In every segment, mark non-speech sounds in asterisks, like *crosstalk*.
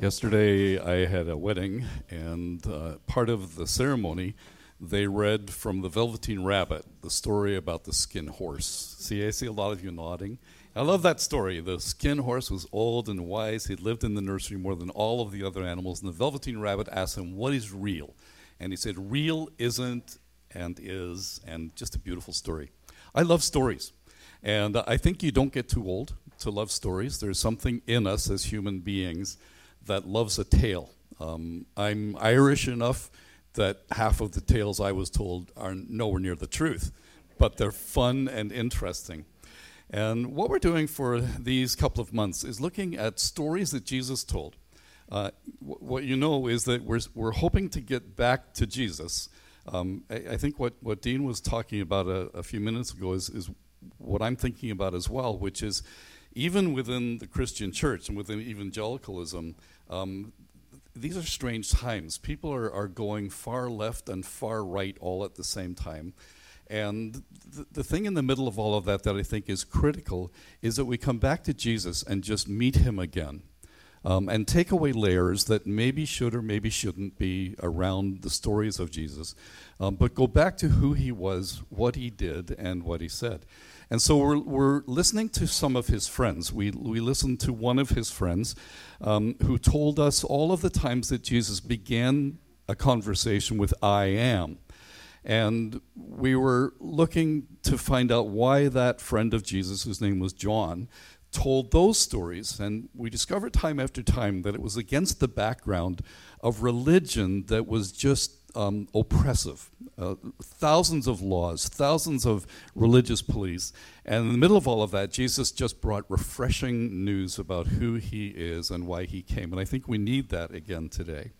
Yesterday, I had a wedding, and uh, part of the ceremony, they read from The Velveteen Rabbit, the story about the skin horse. See, I see a lot of you nodding. I love that story. The skin horse was old and wise. He'd lived in the nursery more than all of the other animals. And the Velveteen Rabbit asked him, What is real? And he said, Real isn't and is, and just a beautiful story. I love stories. And I think you don't get too old to love stories. There's something in us as human beings that loves a tale. Um, I'm Irish enough that half of the tales I was told are nowhere near the truth, but they're fun and interesting. And what we're doing for these couple of months is looking at stories that Jesus told. Uh, w- what you know is that we're, we're hoping to get back to Jesus. Um, I, I, think what, what Dean was talking about a, a few minutes ago is, is what I'm thinking about as well, which is even within the Christian church and within evangelicalism, um, these are strange times. People are, are going far left and far right all at the same time. And th- the thing in the middle of all of that that I think is critical is that we come back to Jesus and just meet him again. Um, and take away layers that maybe should or maybe shouldn't be around the stories of Jesus, um, but go back to who he was, what he did, and what he said. And so we're, we're listening to some of his friends. We, we listened to one of his friends um, who told us all of the times that Jesus began a conversation with I am. And we were looking to find out why that friend of Jesus, whose name was John, told those stories. And we discovered time after time that it was against the background of religion that was just um, oppressive. Uh, thousands of laws, thousands of religious police. And in the middle of all of that, Jesus just brought refreshing news about who he is and why he came. And I think we need that again today.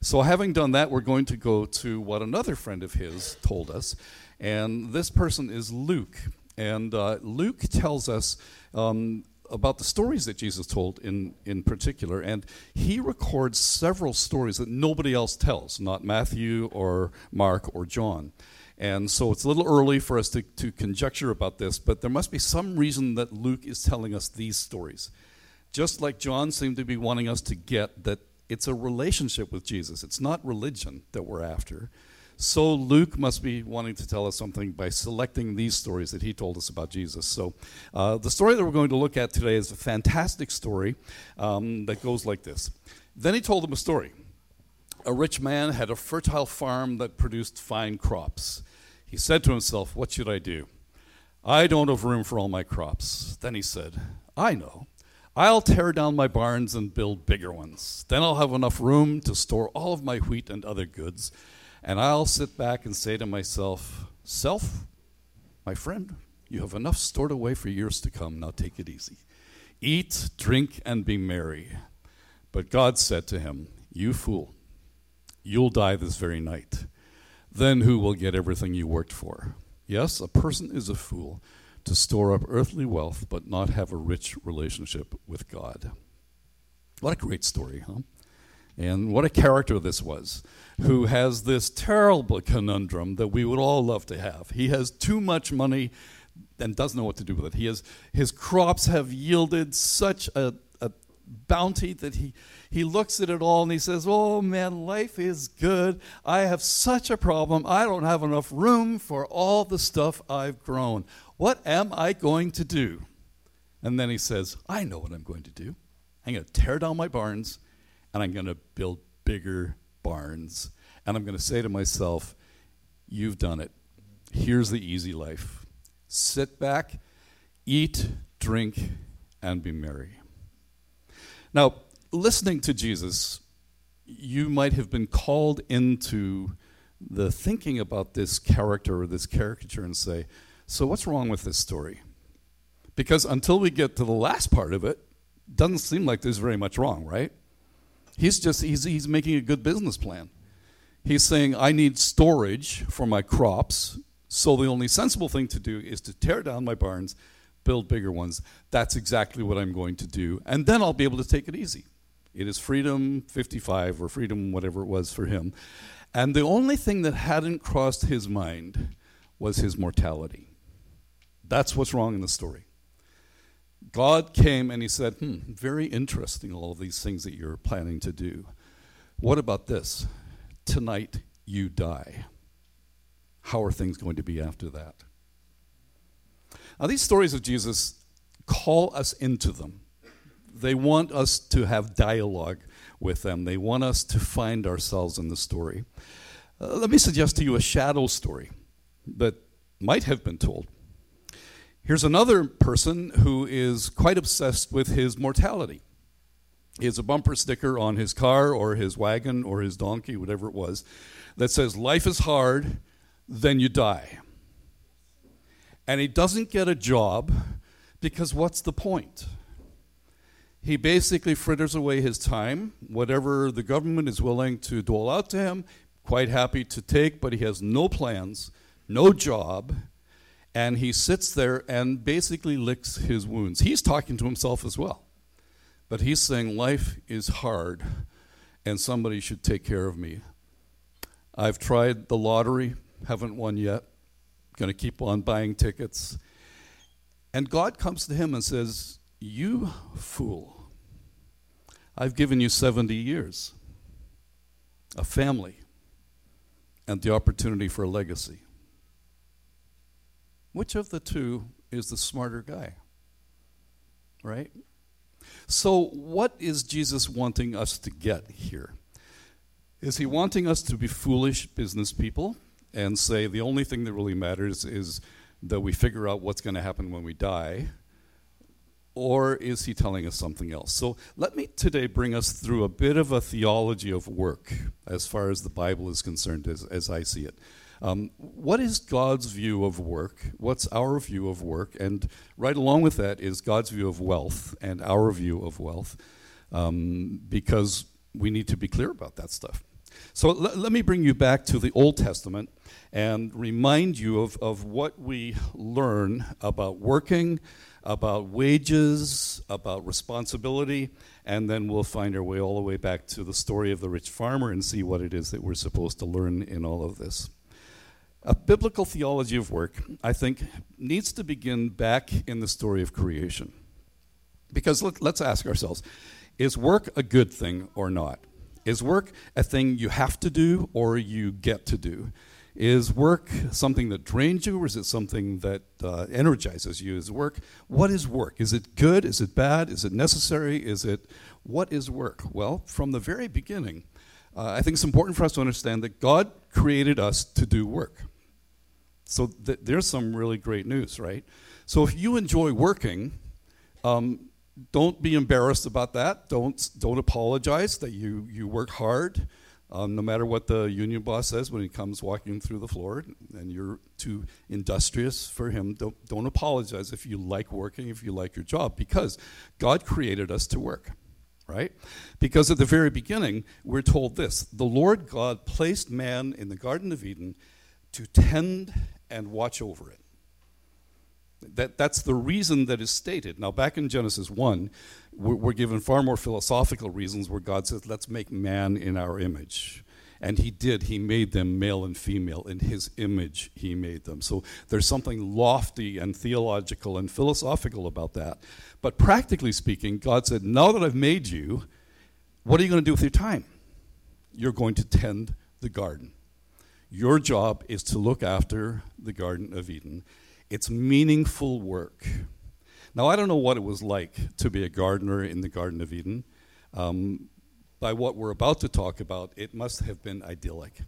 So, having done that, we're going to go to what another friend of his told us. And this person is Luke. And uh, Luke tells us um, about the stories that Jesus told in, in particular. And he records several stories that nobody else tells, not Matthew or Mark or John. And so it's a little early for us to, to conjecture about this, but there must be some reason that Luke is telling us these stories. Just like John seemed to be wanting us to get that it's a relationship with Jesus, it's not religion that we're after. So Luke must be wanting to tell us something by selecting these stories that he told us about Jesus. So uh, the story that we're going to look at today is a fantastic story um, that goes like this. Then he told them a story. A rich man had a fertile farm that produced fine crops. He said to himself, What should I do? I don't have room for all my crops. Then he said, I know. I'll tear down my barns and build bigger ones. Then I'll have enough room to store all of my wheat and other goods and I'll sit back and say to myself, Self, my friend, you have enough stored away for years to come. Now take it easy. Eat, drink, and be merry. But God said to him, You fool, you'll die this very night. Then who will get everything you worked for? Yes, a person is a fool to store up earthly wealth but not have a rich relationship with God. What a great story, huh? And what a character this was, who has this terrible conundrum that we would all love to have. He has too much money and doesn't know what to do with it. He has, his crops have yielded such a, a bounty that he, he looks at it all and he says, Oh man, life is good. I have such a problem. I don't have enough room for all the stuff I've grown. What am I going to do? And then he says, I know what I'm going to do. I'm going to tear down my barns and I'm going to build bigger barns. And I'm going to say to myself, You've done it. Here's the easy life sit back, eat, drink, and be merry. Now, listening to Jesus, you might have been called into the thinking about this character or this caricature and say, So, what's wrong with this story? Because until we get to the last part of it, doesn't seem like there's very much wrong, right? He's just he's, he's making a good business plan. He's saying, I need storage for my crops, so the only sensible thing to do is to tear down my barns, build bigger ones. That's exactly what I'm going to do. And then I'll be able to take it easy. It is freedom 55 or freedom whatever it was for him. And the only thing that hadn't crossed his mind was his mortality. That's what's wrong in the story. God came and he said, Hmm, very interesting, all of these things that you're planning to do. What about this? Tonight you die. How are things going to be after that? Now, these stories of Jesus call us into them. They want us to have dialogue with them, they want us to find ourselves in the story. Uh, let me suggest to you a shadow story that might have been told. Here's another person who is quite obsessed with his mortality. He has a bumper sticker on his car or his wagon or his donkey, whatever it was, that says, Life is hard, then you die. And he doesn't get a job because what's the point? He basically fritters away his time, whatever the government is willing to dole out to him, quite happy to take, but he has no plans, no job, and he sits there and basically licks his wounds. He's talking to himself as well, but he's saying, Life is hard, and somebody should take care of me. I've tried the lottery, haven't won yet, going to keep on buying tickets. And God comes to him and says, You fool. I've given you 70 years, a family, and the opportunity for a legacy. Which of the two is the smarter guy? Right? So, what is Jesus wanting us to get here? Is he wanting us to be foolish business people and say the only thing that really matters is that we figure out what's going to happen when we die? or is he telling us something else? So let me today bring us through a bit of a theology of work as far as the Bible is concerned, as, as I see it. Um, what is God's view of work? What's our view of work? And right along with that is God's view of wealth and our view of wealth, um, because we need to be clear about that stuff. So l- let me bring you back to the Old Testament and remind you of, of what we learn about working, about wages, about responsibility, and then we'll find our way all the way back to the story of the rich farmer and see what it is that we're supposed to learn in all of this. A biblical theology of work, I think, needs to begin back in the story of creation. Because let, us ask ourselves is work a good thing or not? Is work a thing you have to do or you get to do? Is work something that drains you, or is it something that uh, energizes you? Is work, what is work? Is it good? Is it bad? Is it necessary? Is it, what is work? Well, from the very beginning, uh, I think it's important for us to understand that God created us to do work. So th- there's some really great news, right? So if you enjoy working, um, don't be embarrassed about that. Don't, don't apologize that you, you work hard. Um, no matter what the union boss says when he comes walking through the floor and you're too industrious for him, don't, don't apologize if you like working, if you like your job, because God created us to work, right? Because at the very beginning, we're told this the Lord God placed man in the Garden of Eden to tend and watch over it. That, that's the reason that is stated. Now, back in Genesis 1, we're, we're given far more philosophical reasons where God says, let's make man in our image. And he did. He made them male and female. In his image, he made them. So there's something lofty and theological and philosophical about that. But practically speaking, God said, Now that I've made you, what are you going to do with your time? You're going to tend the garden. Your job is to look after the Garden of Eden it's meaningful work. Now, I don't know what it was like to be a gardener in the Garden of Eden. Um, by what we're about to talk about, it must have been idyllic.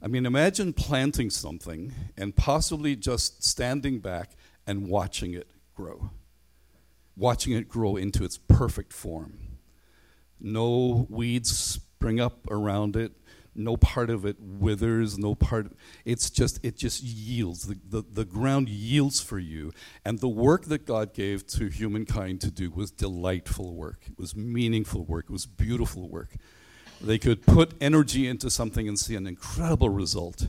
I mean, imagine planting something and possibly just standing back and watching it grow, watching it grow into its perfect form. No weeds spring up around it, no part of it withers no part it's just it just yields the, the, the ground yields for you. And the work that god gave to humankind to do was delightful work. It was meaningful work. It was beautiful work. They could put energy into something and see an incredible result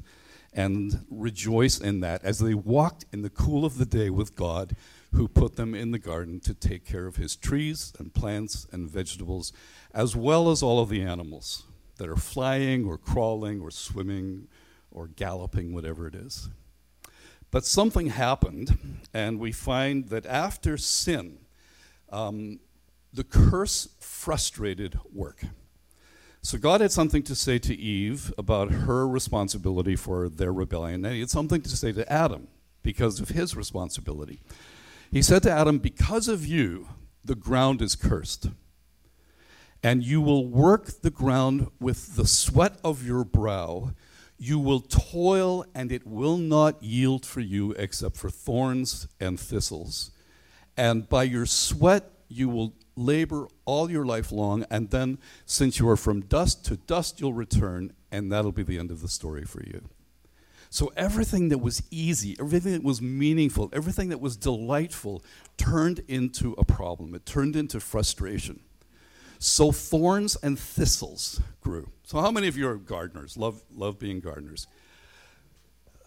and rejoice in that as they walked in the cool of the day with god who put them in the garden to take care of his trees and plants and vegetables as well as all of the animals that are flying or crawling or swimming or galloping, whatever it is. But something happened, and we find that after sin, Um, the curse frustrated work. So God had something to say to Eve about her responsibility for their rebellion, and he had something to say to Adam because of his responsibility. He said to Adam, Because of you, the ground is cursed. And you will work the ground with the sweat of your brow. You will toil, and it will not yield for you except for thorns and thistles. And by your sweat you will labor all your life long, and then, since you are from dust to dust, you'll return, and that'll be the end of the story for you. So, everything that was easy, everything that was meaningful, everything that was delightful turned into a problem. It turned into frustration. So, thorns and thistles grew. So, how many of you are gardeners? Love, love being gardeners.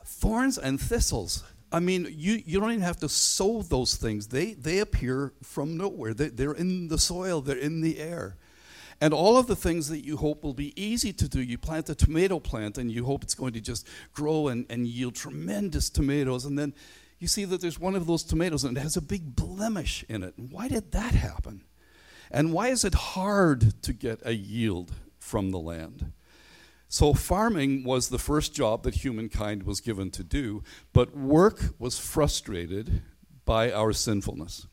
Thorns and thistles I mean, you, you don't even have to sow those things. They, they appear from nowhere. They, they're in the soil, they're in the air. And all of the things that you hope will be easy to do, you plant a tomato plant and you hope it's going to just grow and, and yield tremendous tomatoes. And then you see that there's one of those tomatoes and it has a big blemish in it. Why did that happen? And why is it hard to get a yield from the land? So, farming was the first job that humankind was given to do, but work was frustrated by our sinfulness.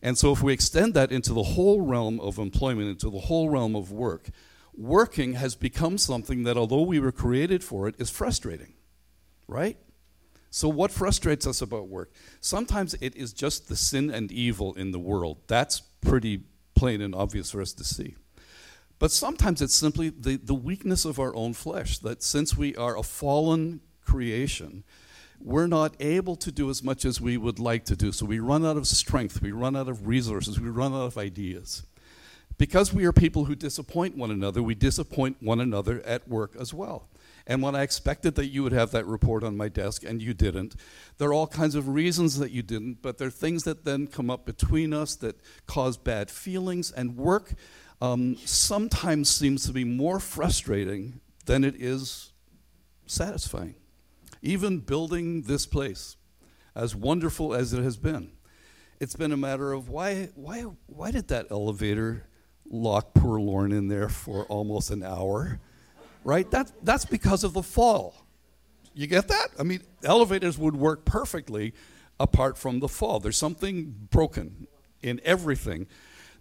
And so, if we extend that into the whole realm of employment, into the whole realm of work, working has become something that, although we were created for it, is frustrating, right? So, what frustrates us about work? Sometimes it is just the sin and evil in the world. That's pretty plain and obvious for us to see. But sometimes it's simply the, the weakness of our own flesh, that since we are a fallen creation, we're not able to do as much as we would like to do. So we run out of strength, we run out of resources, we run out of ideas. Because we are people who disappoint one another, we disappoint one another at work as well. And when I expected that you would have that report on my desk and you didn't, there are all kinds of reasons that you didn't, but there are things that then come up between us that cause bad feelings and work um, sometimes seems to be more frustrating than it is satisfying. Even building this place, as wonderful as it has been, it's been a matter of why, why, why did that elevator lock poor Lauren in there for almost an hour? Right? That, that's because of the fall. You get that? I mean, elevators would work perfectly apart from the fall. There's something broken in everything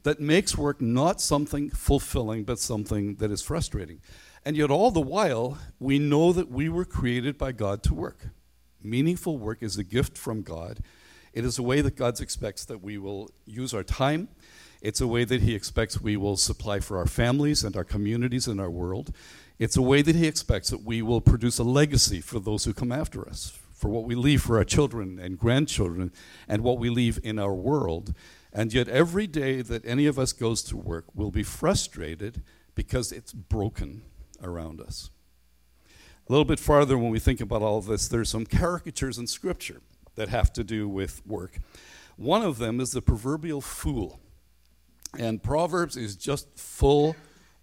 that makes work not something fulfilling, but something that is frustrating. And yet, all the while, we know that we were created by God to work. Meaningful work is a gift from God. It is a way that God expects that we will use our time. It's a way that He expects we will supply for our families and our communities and our world. It's a way that He expects that we will produce a legacy for those who come after us, for what we leave for our children and grandchildren, and what we leave in our world. And yet, every day that any of us goes to work will be frustrated because it's broken around us. A little bit farther, when we think about all this, there's some caricatures in Scripture that have to do with work. One of them is the proverbial fool. And Proverbs is just full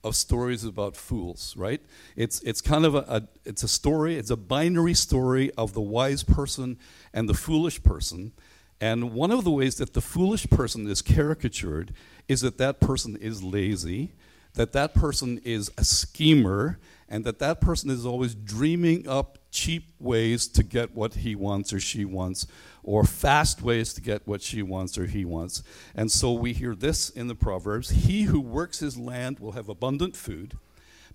of stories about fools, right? It's, it's kind of a, a, it's a story, it's a binary story of the wise person and the foolish person. And one of the ways that the foolish person is caricatured is that that person is lazy, that that person is a schemer, and that that person is always dreaming up cheap ways to get what he wants or she wants, or fast ways to get what she wants or he wants. And so we hear this in the Proverbs He who works his land will have abundant food,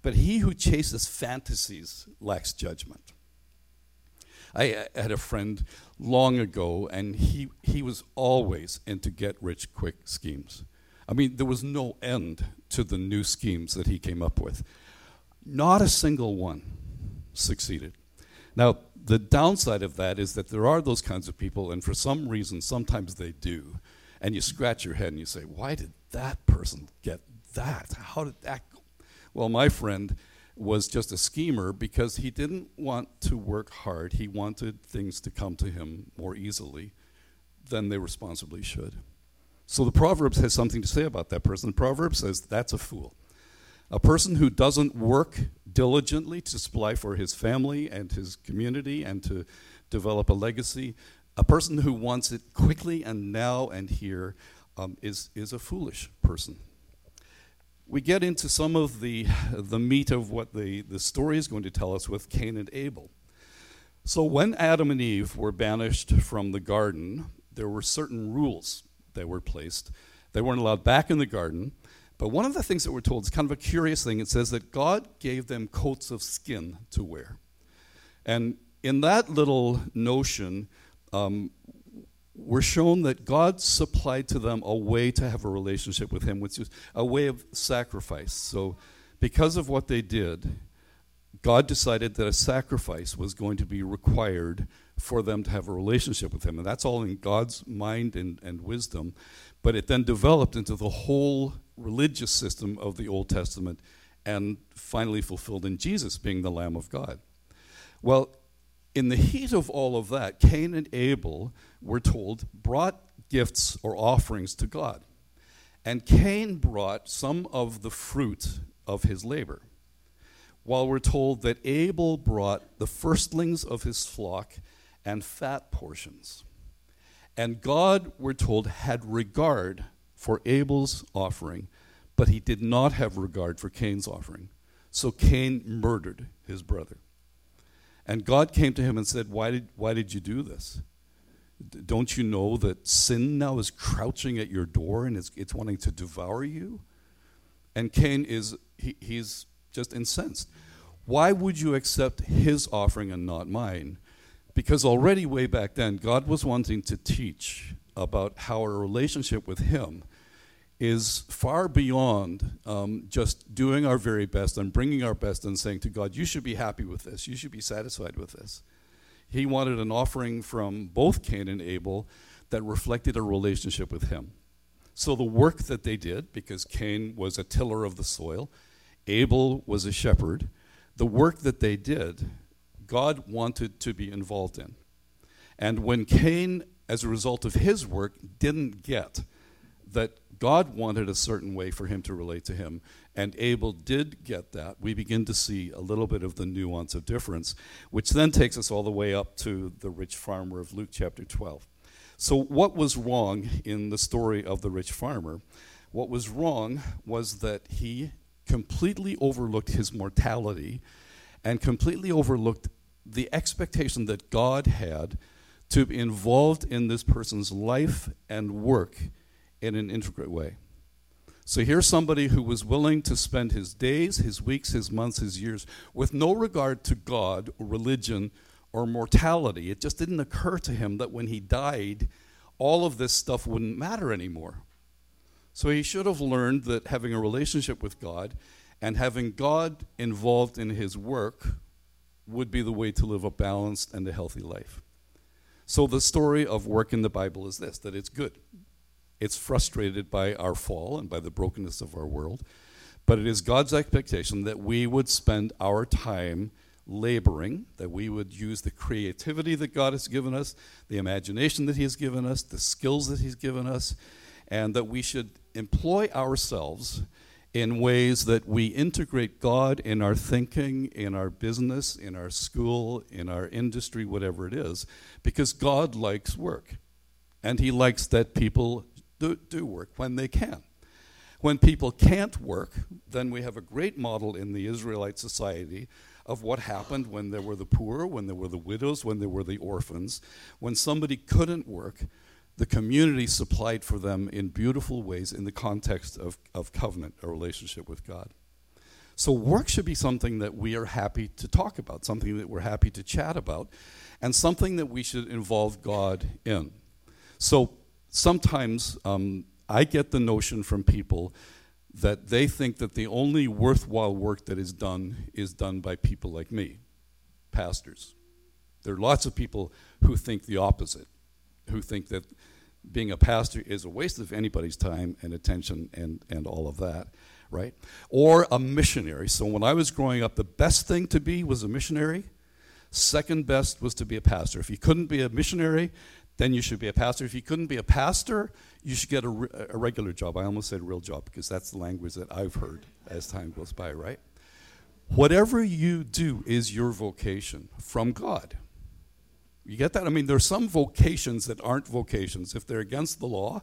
but he who chases fantasies lacks judgment. I had a friend long ago, and he, he was always into get rich quick schemes. I mean, there was no end to the new schemes that he came up with. Not a single one succeeded. Now, the downside of that is that there are those kinds of people, and for some reason, sometimes they do. And you scratch your head and you say, why did that person get that? How did that go? Well, my friend was just a schemer because he didn't want to work hard. He wanted things to come to him more easily than they responsibly should. So the Proverbs has something to say about that person. The Proverbs says that's a fool. A person who doesn't work diligently to supply for his family and his community and to develop a legacy, a person who wants it quickly and now and here, um, is, is a foolish person. We get into some of the, the meat of what the, the story is going to tell us with Cain and Abel. So, when Adam and Eve were banished from the garden, there were certain rules that were placed. They weren't allowed back in the garden. But one of the things that we're told is kind of a curious thing. It says that God gave them coats of skin to wear. And in that little notion, um, we're shown that God supplied to them a way to have a relationship with Him, which is a way of sacrifice. So, because of what they did, God decided that a sacrifice was going to be required for them to have a relationship with Him. And that's all in God's mind and, and wisdom. But it then developed into the whole religious system of the Old Testament and finally fulfilled in Jesus being the Lamb of God. Well, in the heat of all of that, Cain and Abel, we're told, brought gifts or offerings to God. And Cain brought some of the fruit of his labor, while we're told that Abel brought the firstlings of his flock and fat portions. And God, we're told, had regard for Abel's offering, but he did not have regard for Cain's offering. So Cain murdered his brother. And God came to him and said, Why did, why did you do this? Don't you know that sin now is crouching at your door and it's, it's wanting to devour you? And Cain is, he, he's just incensed. Why would you accept his offering and not mine? Because already way back then, God was wanting to teach about how our relationship with Him is far beyond um, just doing our very best and bringing our best and saying to God, You should be happy with this. You should be satisfied with this. He wanted an offering from both Cain and Abel that reflected a relationship with Him. So the work that they did, because Cain was a tiller of the soil, Abel was a shepherd, the work that they did God wanted to be involved in. And when Cain, as a result of his work, didn't get that God wanted a certain way for him to relate to him, and Abel did get that, we begin to see a little bit of the nuance of difference, which then takes us all the way up to the rich farmer of Luke chapter 12. So, what was wrong in the story of the rich farmer? What was wrong was that he completely overlooked his mortality and completely overlooked the expectation that God had to be involved in this person's life and work in an intricate way. So here's somebody who was willing to spend his days, his weeks, his months, his years with no regard to God or religion or mortality. It just didn't occur to him that when he died, all of this stuff wouldn't matter anymore. So he should have learned that having a relationship with God and having God involved in his work would be the way to live a balanced and a healthy life. So the story of work in the Bible is this that it's good. It's frustrated by our fall and by the brokenness of our world, but it is God's expectation that we would spend our time laboring, that we would use the creativity that God has given us, the imagination that He has given us, the skills that He's given us, and that we should employ ourselves in ways that we integrate God in our thinking, in our business, in our school, in our industry, whatever it is, because God likes work. And He likes that people do, do work when they can. When people can't work, then we have a great model in the Israelite society of what happened when there were the poor, when there were the widows, when there were the orphans. When somebody couldn't work, the community supplied for them in beautiful ways in the context of, of covenant, a relationship with God. So, work should be something that we are happy to talk about, something that we're happy to chat about, and something that we should involve God in. So, sometimes um, I get the notion from people that they think that the only worthwhile work that is done is done by people like me, pastors. There are lots of people who think the opposite who think that being a pastor is a waste of anybody's time and attention and, and all of that, right? Or a missionary. So when I was growing up, the best thing to be was a missionary. Second best was to be a pastor. If you couldn't be a missionary, then you should be a pastor. If you couldn't be a pastor, you should get a, a regular job. I almost said a real job because that's the language that I've heard as time goes by, right? Whatever you do is your vocation from God. You get that? I mean, there's some vocations that aren't vocations. If they're against the law,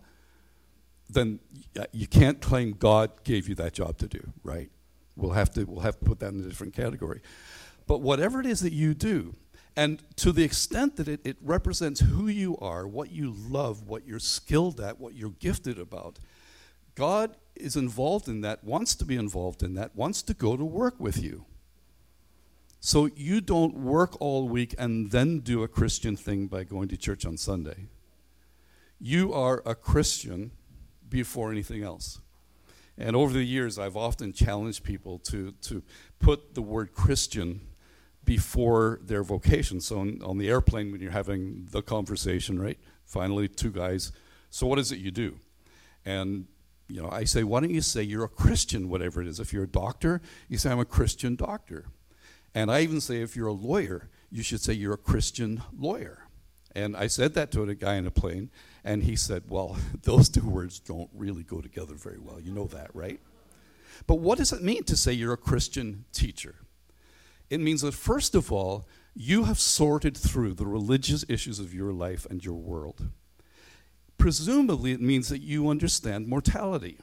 then uh, you can't claim God gave you that job to do, right? We'll have to we'll have to put that in a different category. But whatever it is that you do, and to the extent that it, it represents who you are, what you love, what you're skilled at, what you're gifted about, God is involved in that, wants to be involved in that, wants to go to work with you. So you don't work all week and then do a Christian thing by going to church on Sunday. You are a Christian before anything else. And over the years, I've often challenged people to, to put the word Christian before their vocation. So on, on, the airplane, when you're having the conversation, right? Finally, two guys. So what is it you do? And you know, I say, why don't you say you're a Christian, whatever it is? If you're a doctor, you say I'm a Christian doctor. And I even say if you're a lawyer, you should say you're a Christian lawyer. And I said that to a guy in a plane, and he said, Well, *laughs* those two words don't really go together very well. You know that, right? But what does it mean to say you're a Christian teacher? It means that, first of all, you have sorted through the religious issues of your life and your world. Presumably, it means that you understand mortality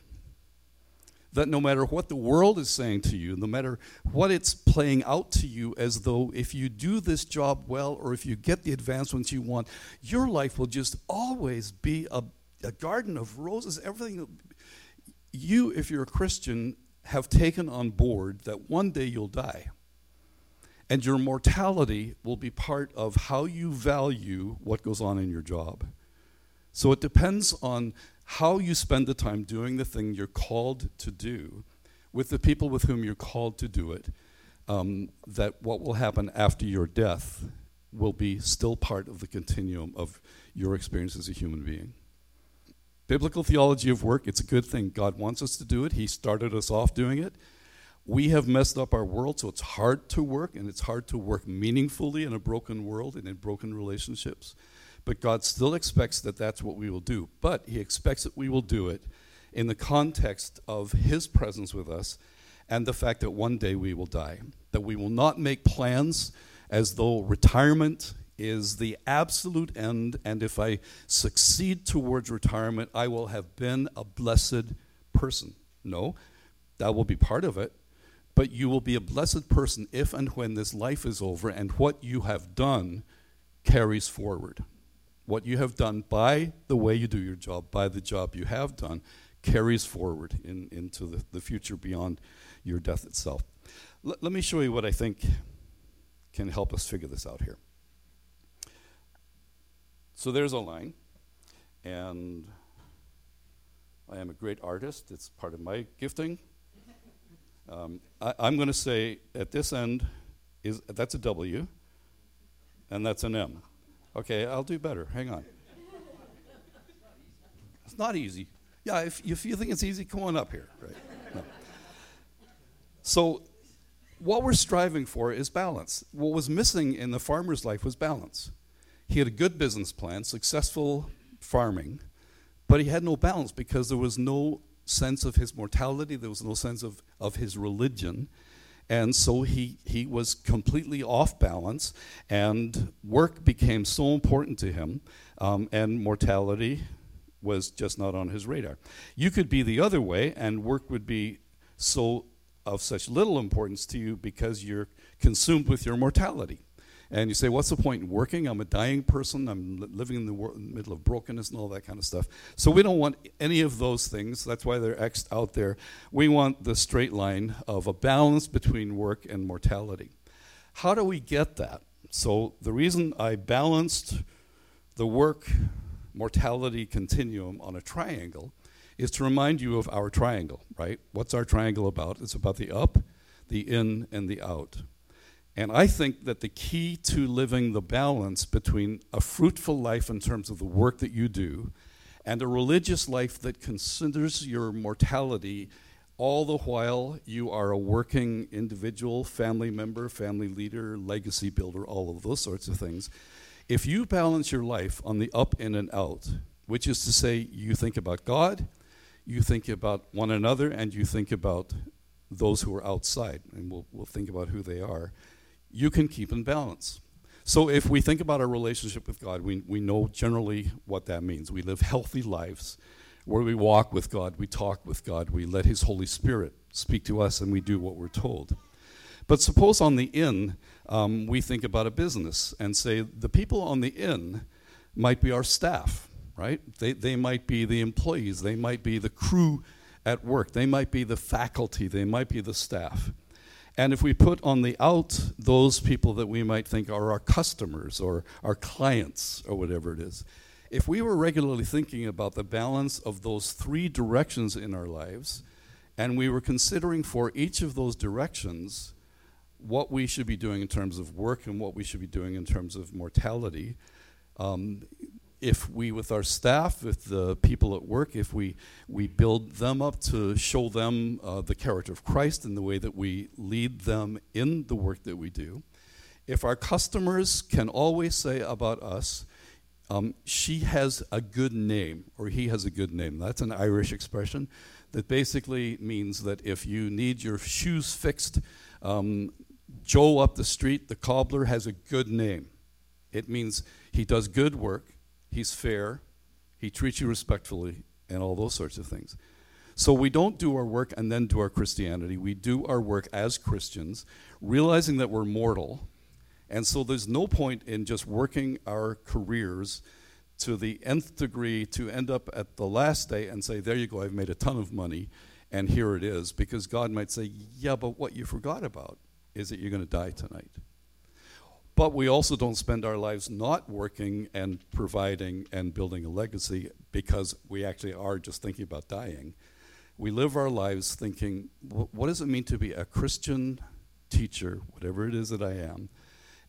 that no matter what the world is saying to you, no matter what it's playing out to you, as though if you do this job well or if you get the advancements you want, your life will just always be a, a garden of roses. Everything you, if you're a Christian, have taken on board that one day you'll die. And your mortality will be part of how you value what goes on in your job. So it depends on how you spend the time doing the thing you're called to do with the people with whom you're called to do it, um, that what will happen after your death will be still part of the continuum of your experience as a human being. Biblical theology of work, it's a good thing. God wants us to do it. He started us off doing it. We have messed up our world, so it's hard to work, and it's hard to work meaningfully in a broken world and in broken relationships. But God still expects that that's what we will do. But He expects that we will do it in the context of His presence with us and the fact that one day we will die. That we will not make plans as though retirement is the absolute end, and if I succeed towards retirement, I will have been a blessed person. No, that will be part of it. But you will be a blessed person if and when this life is over and what you have done carries forward what you have done by the way you do your job, by the job you have done, carries forward in, into the, the future beyond your death itself. L- let me show you what I think can help us figure this out here. So there's a line, and I am a great artist. It's part of my gifting. *laughs* Um, I, I'm going to say at this end is that's a W, and that's an M. Okay, I'll do better. Hang on. It's not easy. Yeah, if, if you think it's easy, come on up here. Right? No. So, what we're striving for is balance. What was missing in the farmer's life was balance. He had a good business plan, successful farming, but he had no balance because there was no sense of his mortality, there was no sense of, of his religion, and so he, he was completely off balance, and work became so important to him, um, and mortality was just not on his radar. You could be the other way, and work would be so of such little importance to you because you're consumed with your mortality. And you say, What's the point in working? I'm a dying person. I'm living in the wor- middle of brokenness and all that kind of stuff. So we don't want any of those things. That's why they're Xed out there. We want the straight line of a balance between work and mortality. How do we get that? So the reason I balanced the work mortality continuum on a triangle is to remind you of our triangle, right? What's our triangle about? It's about the up, the in, and the out. And I think that the key to living the balance between a fruitful life in terms of the work that you do and a religious life that considers your mortality all the while you are a working individual, family member, family leader, legacy builder, all of those sorts of things. If you balance your life on the up, in, and out, which is to say, you think about God, you think about one another, and you think about those who are outside, and we'll, we'll think about who they are you can keep in balance. So if we think about our relationship with God, we, we know generally what that means. We live healthy lives where we walk with God, we talk with God, we let His Holy Spirit speak to us, and we do what we're told. But suppose on the in, um, we think about a business and say the people on the in might be our staff, right? They, they might be the employees, they might be the crew at work, they might be the faculty, they might be the staff. And if we put on the out those people that we might think are our customers or our clients or whatever it is, if we were regularly thinking about the balance of those three directions in our lives, and we were considering for each of those directions what we should be doing in terms of work and what we should be doing in terms of mortality, um, if we, with our staff, with the people at work, if we, we build them up to show them uh, the character of Christ and the way that we lead them in the work that we do, if our customers can always say about us, um, she has a good name, or he has a good name. That's an Irish expression that basically means that if you need your shoes fixed, um, Joe up the street, the cobbler, has a good name. It means he does good work, he's fair, he treats you respectfully, and all those sorts of things. So we don't do our work and then do our Christianity. We do our work as Christians, realizing that we're mortal. And so there's no point in just working our careers to the nth degree to end up at the last day and say, There you go, I've made a ton of money, and here it is. Because God might say, Yeah, but what you forgot about is that you're going to die tonight. But we also don't spend our lives not working and providing and building a legacy because we actually are just thinking about dying. We live our lives thinking, what does it mean to be a Christian teacher, whatever it is that I am?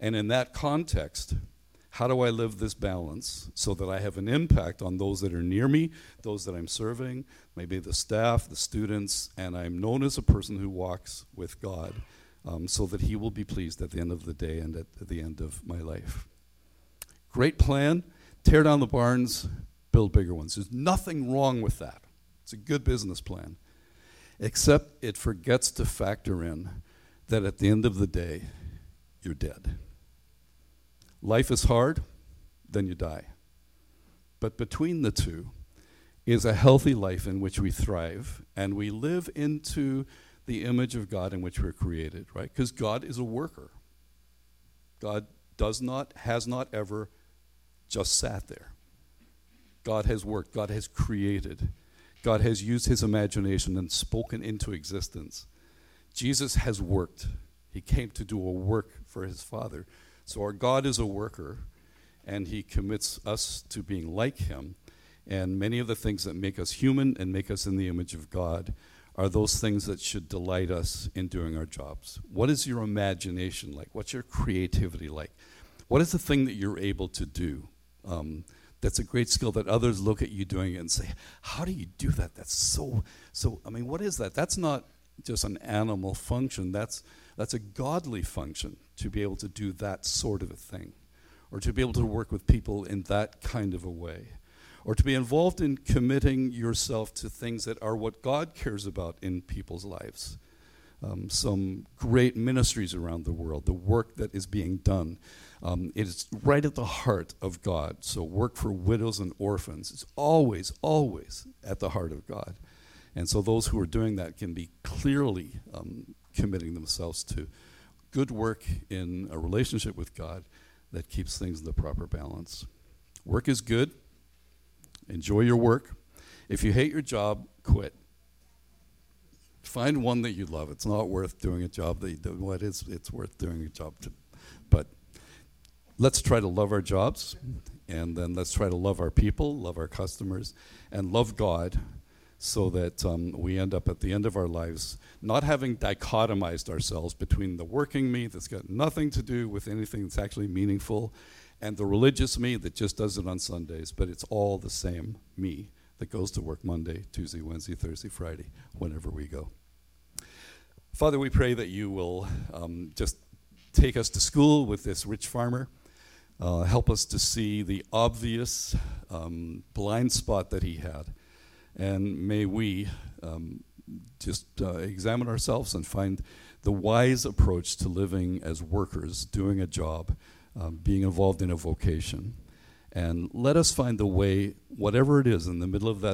And in that context, how do I live this balance so that I have an impact on those that are near me, those that I'm serving, maybe the staff, the students, and I'm known as a person who walks with God? Um, so that He will be pleased at the end of the day and at, the end of my life. Great plan. Tear down the barns, build bigger ones. There's nothing wrong with that. It's a good business plan. Except it forgets to factor in that at the end of the day, you're dead. Life is hard, then you die. But between the two is a healthy life in which we thrive and we live into the image of God in which we're created, right? Because God is a worker. God does not, has not ever just sat there. God has worked, God has created, God has used his imagination and spoken into existence. Jesus has worked. He came to do a work for his Father. So our God is a worker, and he commits us to being like him. And many of the things that make us human and make us in the image of God are those things that should delight us in doing our jobs. What is your imagination like? What's your creativity like? What is the thing that you're able to do? Um, that's a great skill that others look at you doing it and say, "How do you do that? That's so so." I mean, what is that? That's not just an animal function. That's that's a godly function to be able to do that sort of a thing, or to be able to work with people in that kind of a way or to be involved in committing yourself to things that are what God cares about in people's lives. Um, some great ministries around the world, the work that is being done. Um, it is right at the heart of God. So, work for widows and orphans is always, always at the heart of God. And so, those who are doing that can be clearly um, committing themselves to good work in a relationship with God that keeps things in the proper balance. Work is good. Enjoy your work. If you hate your job, quit. Find one that you love. It's not worth doing a job that you do. Well, it is, it's worth doing a job. To, but let's try to love our jobs, and then let's try to love our people, love our customers, and love God so that um, we end up at the end of our lives not having dichotomized ourselves between the working me that's got nothing to do with anything that's actually meaningful and the religious me that just does it on Sundays, but it's all the same me that goes to work Monday, Tuesday, Wednesday, Thursday, Friday, whenever we go. Father, we pray that you will um, just take us to school with this rich farmer. Uh, help us to see the obvious um, blind spot that he had. And may we um, just uh, examine ourselves and find the wise approach to living as workers, doing a job um, being involved in a vocation. And let us find the way, whatever it is, in the middle of that